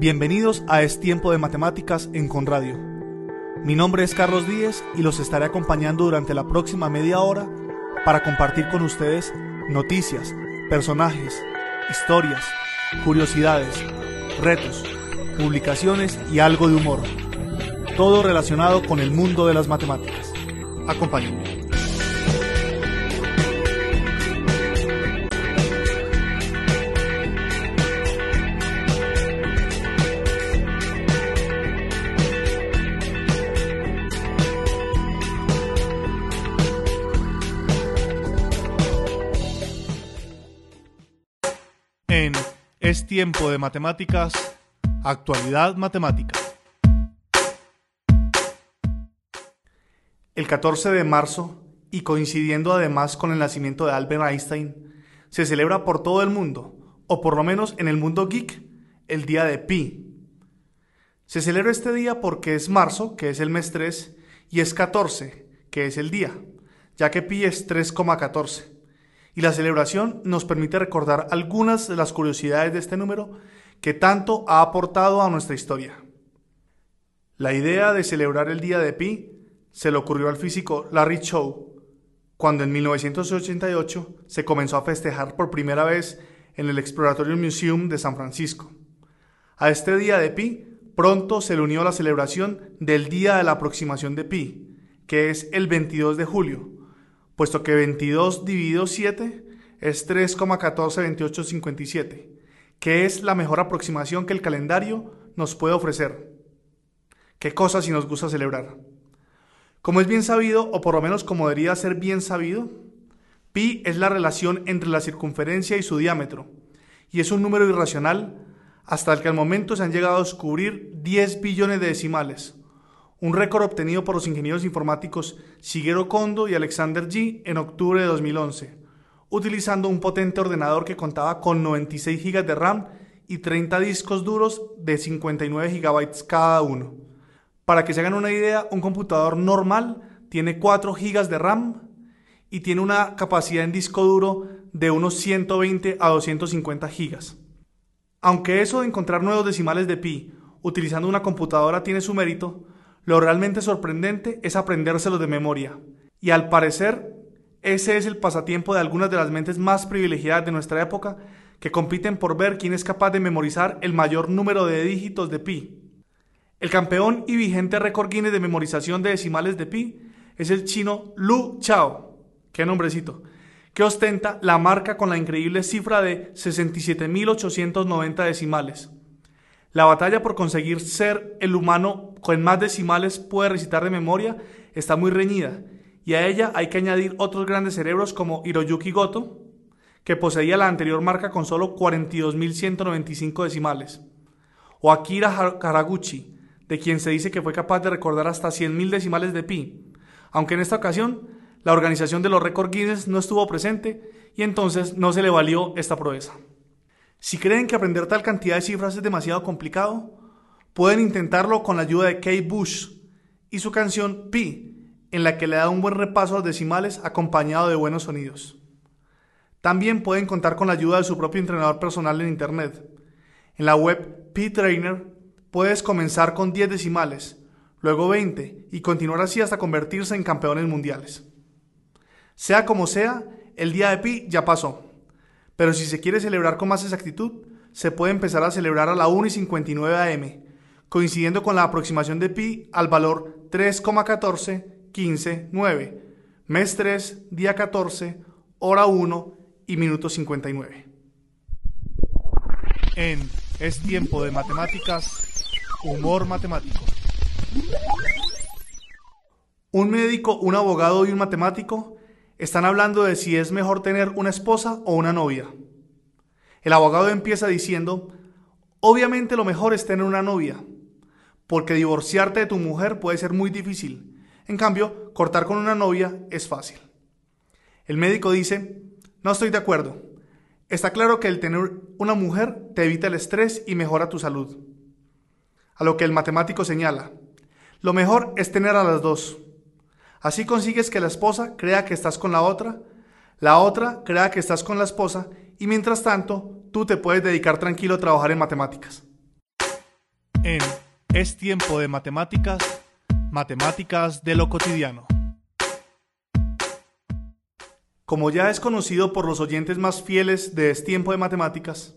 Bienvenidos a Es Tiempo de Matemáticas en Conradio. Mi nombre es Carlos Díez y los estaré acompañando durante la próxima media hora para compartir con ustedes noticias, personajes, historias, curiosidades, retos, publicaciones y algo de humor. Todo relacionado con el mundo de las matemáticas. Acompáñenme. Es tiempo de matemáticas, actualidad matemática. El 14 de marzo, y coincidiendo además con el nacimiento de Albert Einstein, se celebra por todo el mundo, o por lo menos en el mundo geek, el día de Pi. Se celebra este día porque es marzo, que es el mes 3, y es 14, que es el día, ya que Pi es 3,14 y la celebración nos permite recordar algunas de las curiosidades de este número que tanto ha aportado a nuestra historia. La idea de celebrar el día de Pi se le ocurrió al físico Larry Chow cuando en 1988 se comenzó a festejar por primera vez en el Exploratorium Museum de San Francisco. A este día de Pi pronto se le unió la celebración del Día de la Aproximación de Pi, que es el 22 de julio, puesto que 22 dividido 7 es 3,142857, que es la mejor aproximación que el calendario nos puede ofrecer. ¿Qué cosa si nos gusta celebrar? Como es bien sabido, o por lo menos como debería ser bien sabido, pi es la relación entre la circunferencia y su diámetro, y es un número irracional hasta el que al momento se han llegado a descubrir 10 billones de decimales, un récord obtenido por los ingenieros informáticos Shigeru Kondo y Alexander G en octubre de 2011, utilizando un potente ordenador que contaba con 96 GB de RAM y 30 discos duros de 59 GB cada uno. Para que se hagan una idea, un computador normal tiene 4 GB de RAM y tiene una capacidad en disco duro de unos 120 a 250 GB. Aunque eso de encontrar nuevos decimales de pi utilizando una computadora tiene su mérito, lo realmente sorprendente es aprendérselos de memoria. Y al parecer, ese es el pasatiempo de algunas de las mentes más privilegiadas de nuestra época que compiten por ver quién es capaz de memorizar el mayor número de dígitos de pi. El campeón y vigente récord Guinness de memorización de decimales de pi es el chino Lu Chao, qué nombrecito, que ostenta la marca con la increíble cifra de 67.890 decimales. La batalla por conseguir ser el humano con más decimales puede recitar de memoria está muy reñida, y a ella hay que añadir otros grandes cerebros como Hiroyuki Goto, que poseía la anterior marca con solo 42.195 decimales, o Akira Haraguchi, de quien se dice que fue capaz de recordar hasta 100.000 decimales de pi, aunque en esta ocasión la organización de los récords Guinness no estuvo presente y entonces no se le valió esta proeza. Si creen que aprender tal cantidad de cifras es demasiado complicado, pueden intentarlo con la ayuda de Kate Bush y su canción Pi, en la que le da un buen repaso a los decimales acompañado de buenos sonidos. También pueden contar con la ayuda de su propio entrenador personal en Internet. En la web P-Trainer puedes comenzar con 10 decimales, luego 20 y continuar así hasta convertirse en campeones mundiales. Sea como sea, el día de Pi ya pasó. Pero si se quiere celebrar con más exactitud, se puede empezar a celebrar a la 1 y 59 am, coincidiendo con la aproximación de pi al valor 3,1415,9, mes 3, día 14, hora 1 y minuto 59. En Es tiempo de matemáticas, humor matemático. Un médico, un abogado y un matemático están hablando de si es mejor tener una esposa o una novia. El abogado empieza diciendo, obviamente lo mejor es tener una novia, porque divorciarte de tu mujer puede ser muy difícil. En cambio, cortar con una novia es fácil. El médico dice, no estoy de acuerdo. Está claro que el tener una mujer te evita el estrés y mejora tu salud. A lo que el matemático señala, lo mejor es tener a las dos. Así consigues que la esposa crea que estás con la otra, la otra crea que estás con la esposa y mientras tanto tú te puedes dedicar tranquilo a trabajar en matemáticas. Es tiempo de matemáticas, matemáticas de lo cotidiano. Como ya es conocido por los oyentes más fieles de Es tiempo de matemáticas,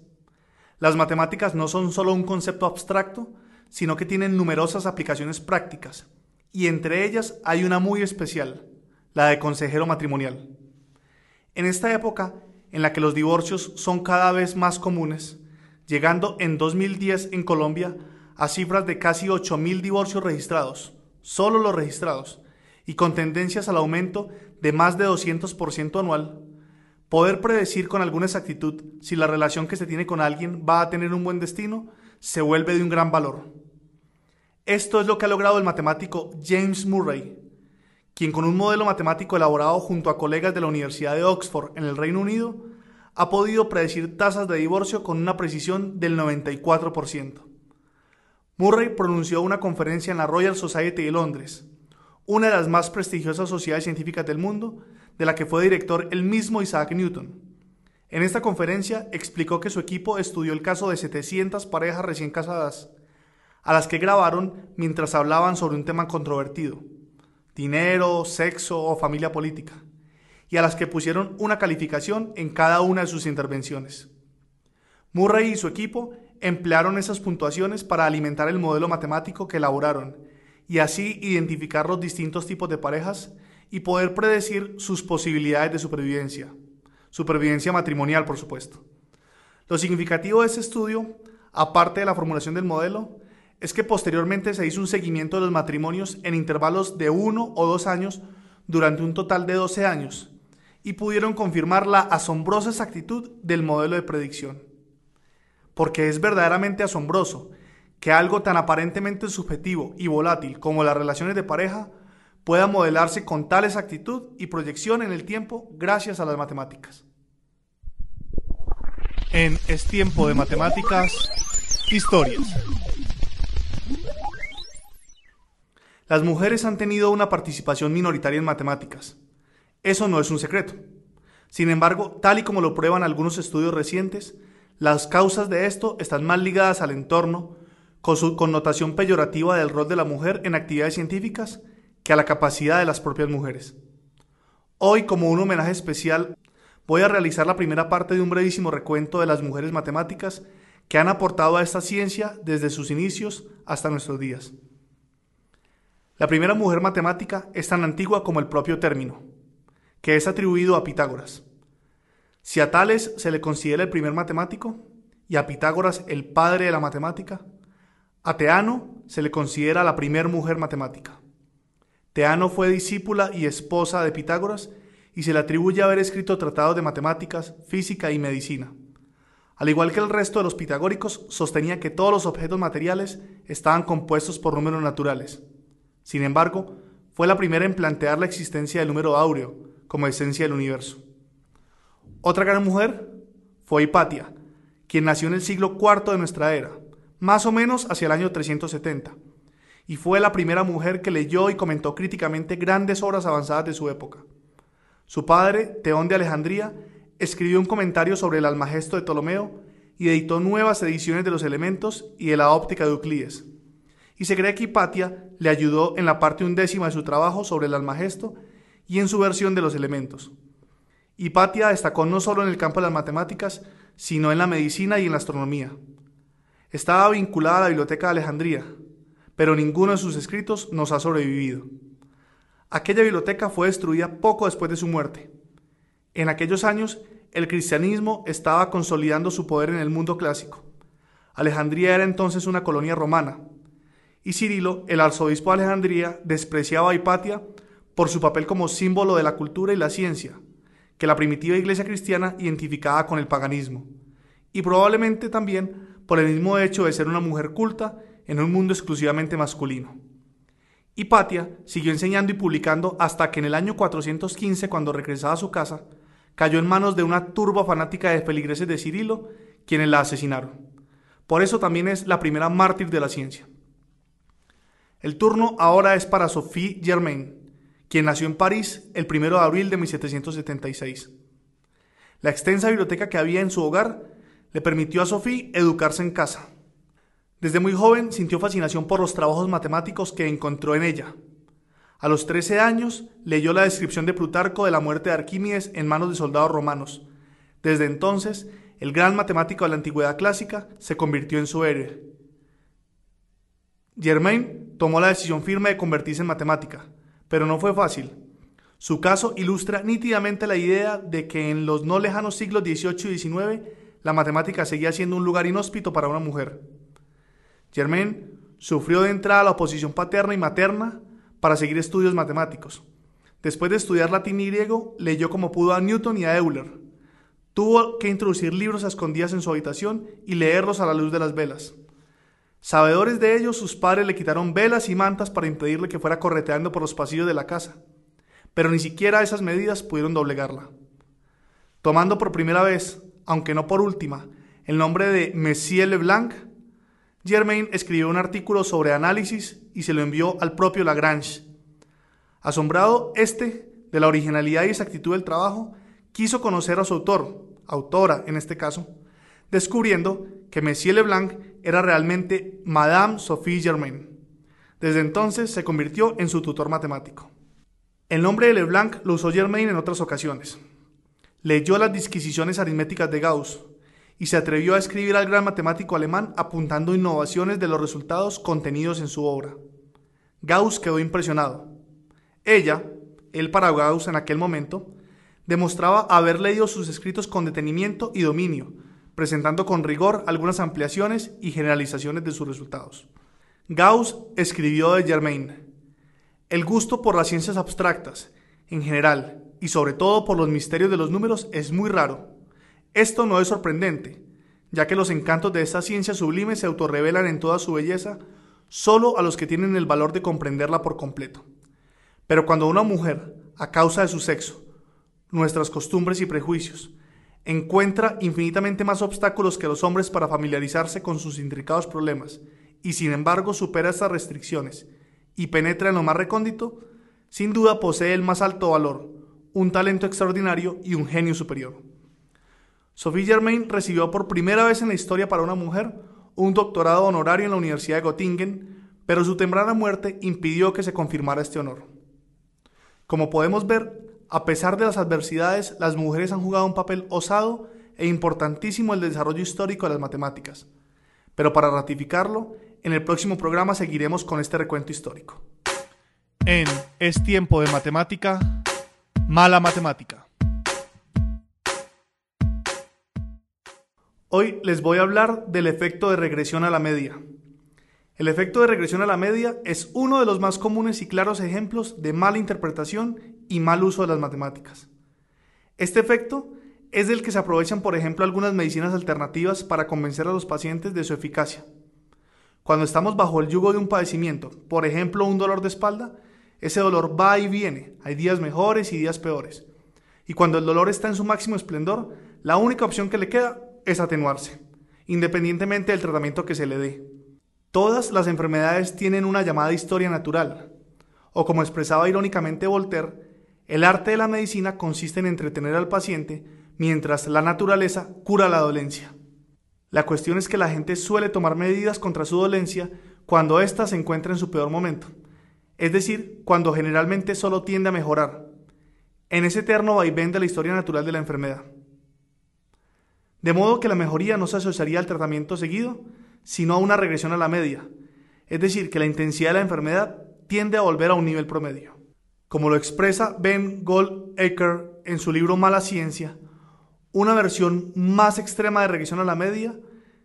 las matemáticas no son solo un concepto abstracto, sino que tienen numerosas aplicaciones prácticas, y entre ellas hay una muy especial, la de consejero matrimonial. En esta época, en la que los divorcios son cada vez más comunes, llegando en 2010 en Colombia a cifras de casi 8.000 divorcios registrados, solo los registrados, y con tendencias al aumento de más de 200% anual, poder predecir con alguna exactitud si la relación que se tiene con alguien va a tener un buen destino se vuelve de un gran valor. Esto es lo que ha logrado el matemático James Murray, quien con un modelo matemático elaborado junto a colegas de la Universidad de Oxford en el Reino Unido, ha podido predecir tasas de divorcio con una precisión del 94%. Murray pronunció una conferencia en la Royal Society de Londres, una de las más prestigiosas sociedades científicas del mundo, de la que fue director el mismo Isaac Newton. En esta conferencia explicó que su equipo estudió el caso de 700 parejas recién casadas, a las que grabaron mientras hablaban sobre un tema controvertido, dinero, sexo o familia política, y a las que pusieron una calificación en cada una de sus intervenciones. Murray y su equipo emplearon esas puntuaciones para alimentar el modelo matemático que elaboraron y así identificar los distintos tipos de parejas y poder predecir sus posibilidades de supervivencia. Supervivencia matrimonial, por supuesto. Lo significativo de este estudio, aparte de la formulación del modelo, es que posteriormente se hizo un seguimiento de los matrimonios en intervalos de uno o dos años durante un total de 12 años y pudieron confirmar la asombrosa exactitud del modelo de predicción. Porque es verdaderamente asombroso que algo tan aparentemente subjetivo y volátil como las relaciones de pareja pueda modelarse con tal exactitud y proyección en el tiempo gracias a las matemáticas. En Es tiempo de matemáticas, historias. Las mujeres han tenido una participación minoritaria en matemáticas. Eso no es un secreto. Sin embargo, tal y como lo prueban algunos estudios recientes, las causas de esto están más ligadas al entorno, con su connotación peyorativa del rol de la mujer en actividades científicas, que a la capacidad de las propias mujeres. Hoy, como un homenaje especial, voy a realizar la primera parte de un brevísimo recuento de las mujeres matemáticas que han aportado a esta ciencia desde sus inicios hasta nuestros días. La primera mujer matemática es tan antigua como el propio término, que es atribuido a Pitágoras. Si a Tales se le considera el primer matemático y a Pitágoras el padre de la matemática, a Teano se le considera la primera mujer matemática. Teano fue discípula y esposa de Pitágoras y se le atribuye haber escrito tratados de matemáticas, física y medicina. Al igual que el resto de los pitagóricos, sostenía que todos los objetos materiales estaban compuestos por números naturales. Sin embargo, fue la primera en plantear la existencia del número áureo como esencia del universo. Otra gran mujer fue Hipatia, quien nació en el siglo IV de nuestra era, más o menos hacia el año 370, y fue la primera mujer que leyó y comentó críticamente grandes obras avanzadas de su época. Su padre, Teón de Alejandría, escribió un comentario sobre el Almagesto de Ptolomeo y editó nuevas ediciones de los elementos y de la óptica de Euclides y se cree que Hipatia le ayudó en la parte undécima de su trabajo sobre el almagesto y en su versión de los elementos. Hipatia destacó no solo en el campo de las matemáticas, sino en la medicina y en la astronomía. Estaba vinculada a la Biblioteca de Alejandría, pero ninguno de sus escritos nos ha sobrevivido. Aquella biblioteca fue destruida poco después de su muerte. En aquellos años, el cristianismo estaba consolidando su poder en el mundo clásico. Alejandría era entonces una colonia romana, y Cirilo, el arzobispo de Alejandría, despreciaba a Hipatia por su papel como símbolo de la cultura y la ciencia, que la primitiva iglesia cristiana identificaba con el paganismo, y probablemente también por el mismo hecho de ser una mujer culta en un mundo exclusivamente masculino. Hipatia siguió enseñando y publicando hasta que en el año 415, cuando regresaba a su casa, cayó en manos de una turba fanática de feligreses de Cirilo, quienes la asesinaron. Por eso también es la primera mártir de la ciencia. El turno ahora es para Sophie Germain, quien nació en París el 1 de abril de 1776. La extensa biblioteca que había en su hogar le permitió a Sophie educarse en casa. Desde muy joven sintió fascinación por los trabajos matemáticos que encontró en ella. A los 13 años leyó la descripción de Plutarco de la muerte de Arquímedes en manos de soldados romanos. Desde entonces, el gran matemático de la antigüedad clásica se convirtió en su héroe. Germain tomó la decisión firme de convertirse en matemática, pero no fue fácil. Su caso ilustra nítidamente la idea de que en los no lejanos siglos XVIII y XIX la matemática seguía siendo un lugar inhóspito para una mujer. Germain sufrió de entrada la oposición paterna y materna para seguir estudios matemáticos. Después de estudiar latín y griego, leyó como pudo a Newton y a Euler. Tuvo que introducir libros a escondidas en su habitación y leerlos a la luz de las velas. Sabedores de ello, sus padres le quitaron velas y mantas para impedirle que fuera correteando por los pasillos de la casa pero ni siquiera esas medidas pudieron doblegarla. Tomando por primera vez, aunque no por última, el nombre de Messier Leblanc, Germain escribió un artículo sobre análisis y se lo envió al propio Lagrange. Asombrado, este, de la originalidad y exactitud del trabajo, quiso conocer a su autor, autora en este caso, descubriendo que Messier Leblanc era realmente Madame Sophie Germain. Desde entonces se convirtió en su tutor matemático. El nombre de Leblanc lo usó Germain en otras ocasiones. Leyó las disquisiciones aritméticas de Gauss y se atrevió a escribir al gran matemático alemán apuntando innovaciones de los resultados contenidos en su obra. Gauss quedó impresionado. Ella, él para Gauss en aquel momento, demostraba haber leído sus escritos con detenimiento y dominio, presentando con rigor algunas ampliaciones y generalizaciones de sus resultados. Gauss escribió de Germain, el gusto por las ciencias abstractas, en general, y sobre todo por los misterios de los números, es muy raro. Esto no es sorprendente, ya que los encantos de esta ciencia sublime se autorrevelan en toda su belleza solo a los que tienen el valor de comprenderla por completo. Pero cuando una mujer, a causa de su sexo, nuestras costumbres y prejuicios, encuentra infinitamente más obstáculos que los hombres para familiarizarse con sus intricados problemas, y sin embargo supera estas restricciones, y penetra en lo más recóndito, sin duda posee el más alto valor, un talento extraordinario y un genio superior. Sophie Germain recibió por primera vez en la historia para una mujer un doctorado honorario en la Universidad de Göttingen, pero su temprana muerte impidió que se confirmara este honor. Como podemos ver, a pesar de las adversidades, las mujeres han jugado un papel osado e importantísimo en el desarrollo histórico de las matemáticas. Pero para ratificarlo, en el próximo programa seguiremos con este recuento histórico. En Es tiempo de matemática, mala matemática. Hoy les voy a hablar del efecto de regresión a la media. El efecto de regresión a la media es uno de los más comunes y claros ejemplos de mala interpretación y mal uso de las matemáticas. Este efecto es del que se aprovechan, por ejemplo, algunas medicinas alternativas para convencer a los pacientes de su eficacia. Cuando estamos bajo el yugo de un padecimiento, por ejemplo un dolor de espalda, ese dolor va y viene, hay días mejores y días peores. Y cuando el dolor está en su máximo esplendor, la única opción que le queda es atenuarse, independientemente del tratamiento que se le dé. Todas las enfermedades tienen una llamada historia natural, o como expresaba irónicamente Voltaire, el arte de la medicina consiste en entretener al paciente mientras la naturaleza cura la dolencia. La cuestión es que la gente suele tomar medidas contra su dolencia cuando ésta se encuentra en su peor momento, es decir, cuando generalmente solo tiende a mejorar, en ese eterno vaivén de la historia natural de la enfermedad. De modo que la mejoría no se asociaría al tratamiento seguido, sino a una regresión a la media, es decir, que la intensidad de la enfermedad tiende a volver a un nivel promedio. Como lo expresa Ben Goldacre en su libro Mala Ciencia, una versión más extrema de regresión a la media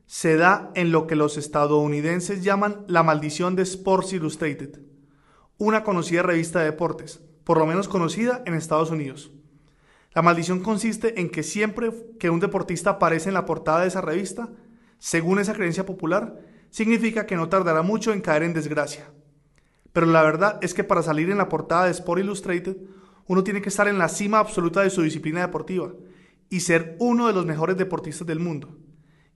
se da en lo que los estadounidenses llaman la maldición de Sports Illustrated, una conocida revista de deportes, por lo menos conocida en Estados Unidos. La maldición consiste en que siempre que un deportista aparece en la portada de esa revista, según esa creencia popular, significa que no tardará mucho en caer en desgracia. Pero la verdad es que para salir en la portada de Sport Illustrated, uno tiene que estar en la cima absoluta de su disciplina deportiva, y ser uno de los mejores deportistas del mundo.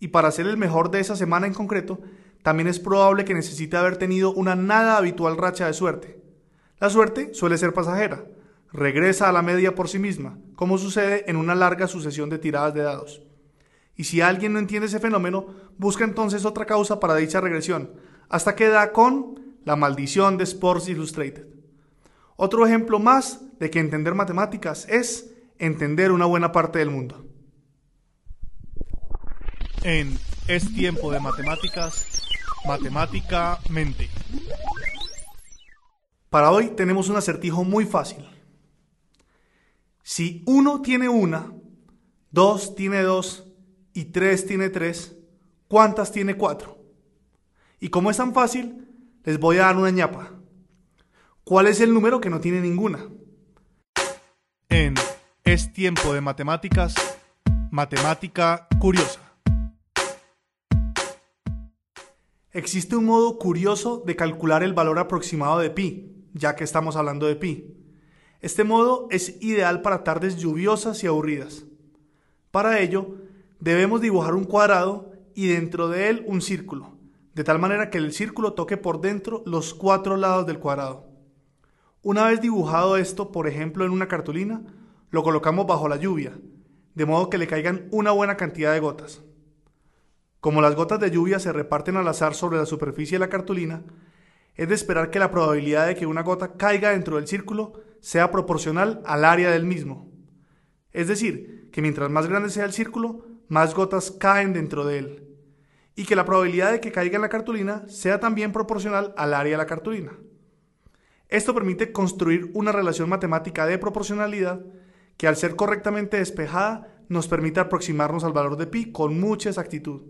Y para ser el mejor de esa semana en concreto, también es probable que necesite haber tenido una nada habitual racha de suerte. La suerte suele ser pasajera, regresa a la media por sí misma, como sucede en una larga sucesión de tiradas de dados. y si alguien no entiende ese fenómeno, busca entonces otra causa para dicha regresión, hasta que da con la maldición de Sports Illustrated. Otro ejemplo más de que entender matemáticas es entender una buena parte del mundo. En Es tiempo de matemáticas, matemáticamente. Para hoy tenemos un acertijo muy fácil. Si uno tiene una, dos tiene dos y tres tiene tres, ¿cuántas tiene cuatro? Y como es tan fácil, les voy a dar una ñapa. ¿Cuál es el número que no tiene ninguna? En Es tiempo de matemáticas, matemática curiosa. Existe un modo curioso de calcular el valor aproximado de pi, ya que estamos hablando de pi. Este modo es ideal para tardes lluviosas y aburridas. Para ello, debemos dibujar un cuadrado y dentro de él un círculo, de tal manera que el círculo toque por dentro los cuatro lados del cuadrado. Una vez dibujado esto, por ejemplo, en una cartulina, lo colocamos bajo la lluvia, de modo que le caigan una buena cantidad de gotas. Como las gotas de lluvia se reparten al azar sobre la superficie de la cartulina, es de esperar que la probabilidad de que una gota caiga dentro del círculo sea proporcional al área del mismo. Es decir, que mientras más grande sea el círculo, más gotas caen dentro de él. Y que la probabilidad de que caiga en la cartulina sea también proporcional al área de la cartulina. Esto permite construir una relación matemática de proporcionalidad que al ser correctamente despejada nos permite aproximarnos al valor de pi con mucha exactitud.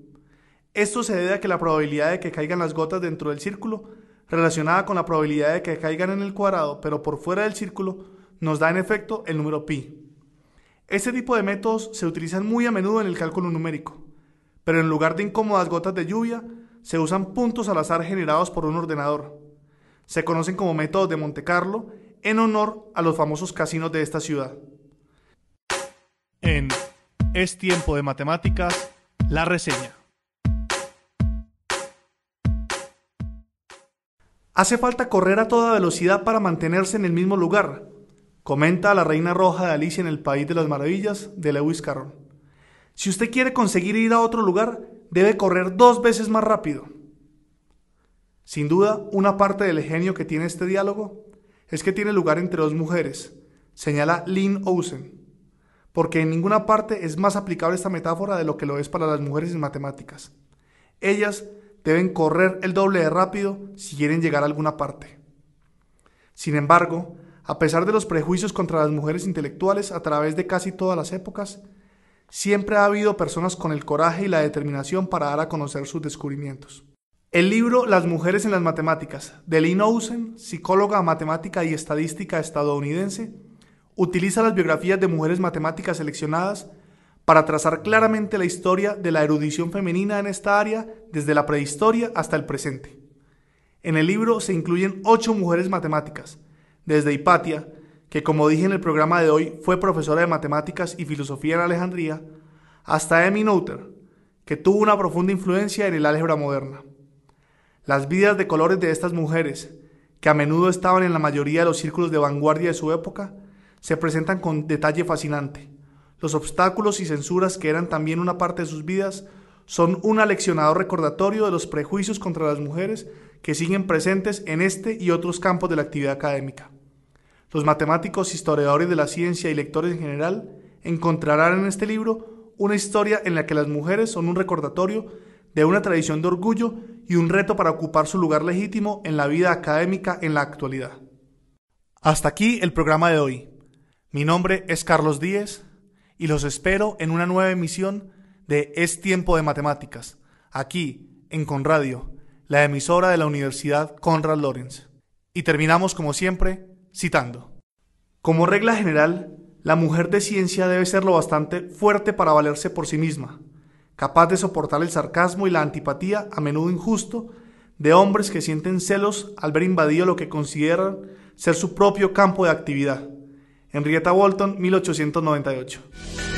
Esto se debe a que la probabilidad de que caigan las gotas dentro del círculo, relacionada con la probabilidad de que caigan en el cuadrado, pero por fuera del círculo, nos da en efecto el número pi. Este tipo de métodos se utilizan muy a menudo en el cálculo numérico, pero en lugar de incómodas gotas de lluvia, se usan puntos al azar generados por un ordenador. Se conocen como métodos de Monte Carlo en honor a los famosos casinos de esta ciudad. En Es tiempo de matemáticas, la reseña. Hace falta correr a toda velocidad para mantenerse en el mismo lugar, comenta la Reina Roja de Alicia en el País de las Maravillas de Lewis Carroll. Si usted quiere conseguir ir a otro lugar, debe correr dos veces más rápido. Sin duda, una parte del genio que tiene este diálogo es que tiene lugar entre dos mujeres, señala Lynn Ousen, porque en ninguna parte es más aplicable esta metáfora de lo que lo es para las mujeres en matemáticas. Ellas deben correr el doble de rápido si quieren llegar a alguna parte. Sin embargo, a pesar de los prejuicios contra las mujeres intelectuales a través de casi todas las épocas, siempre ha habido personas con el coraje y la determinación para dar a conocer sus descubrimientos. El libro Las mujeres en las matemáticas, de Lynn Ousen, psicóloga matemática y estadística estadounidense, utiliza las biografías de mujeres matemáticas seleccionadas para trazar claramente la historia de la erudición femenina en esta área desde la prehistoria hasta el presente. En el libro se incluyen ocho mujeres matemáticas, desde Hipatia, que como dije en el programa de hoy fue profesora de matemáticas y filosofía en Alejandría, hasta Emmy Noether, que tuvo una profunda influencia en el álgebra moderna. Las vidas de colores de estas mujeres, que a menudo estaban en la mayoría de los círculos de vanguardia de su época, se presentan con detalle fascinante los obstáculos y censuras que eran también una parte de sus vidas son un aleccionado recordatorio de los prejuicios contra las mujeres que siguen presentes en este y otros campos de la actividad académica. Los matemáticos, historiadores de la ciencia y lectores en general encontrarán en este libro una historia en la que las mujeres son un recordatorio de una tradición de orgullo y un reto para ocupar su lugar legítimo en la vida académica en la actualidad. Hasta aquí el programa de hoy. Mi nombre es Carlos Díez y los espero en una nueva emisión de Es Tiempo de Matemáticas, aquí en Conradio, la emisora de la Universidad Conrad Lorenz. Y terminamos como siempre citando. Como regla general, la mujer de ciencia debe ser lo bastante fuerte para valerse por sí misma, capaz de soportar el sarcasmo y la antipatía, a menudo injusto, de hombres que sienten celos al ver invadido lo que consideran ser su propio campo de actividad Henrietta Walton, 1898.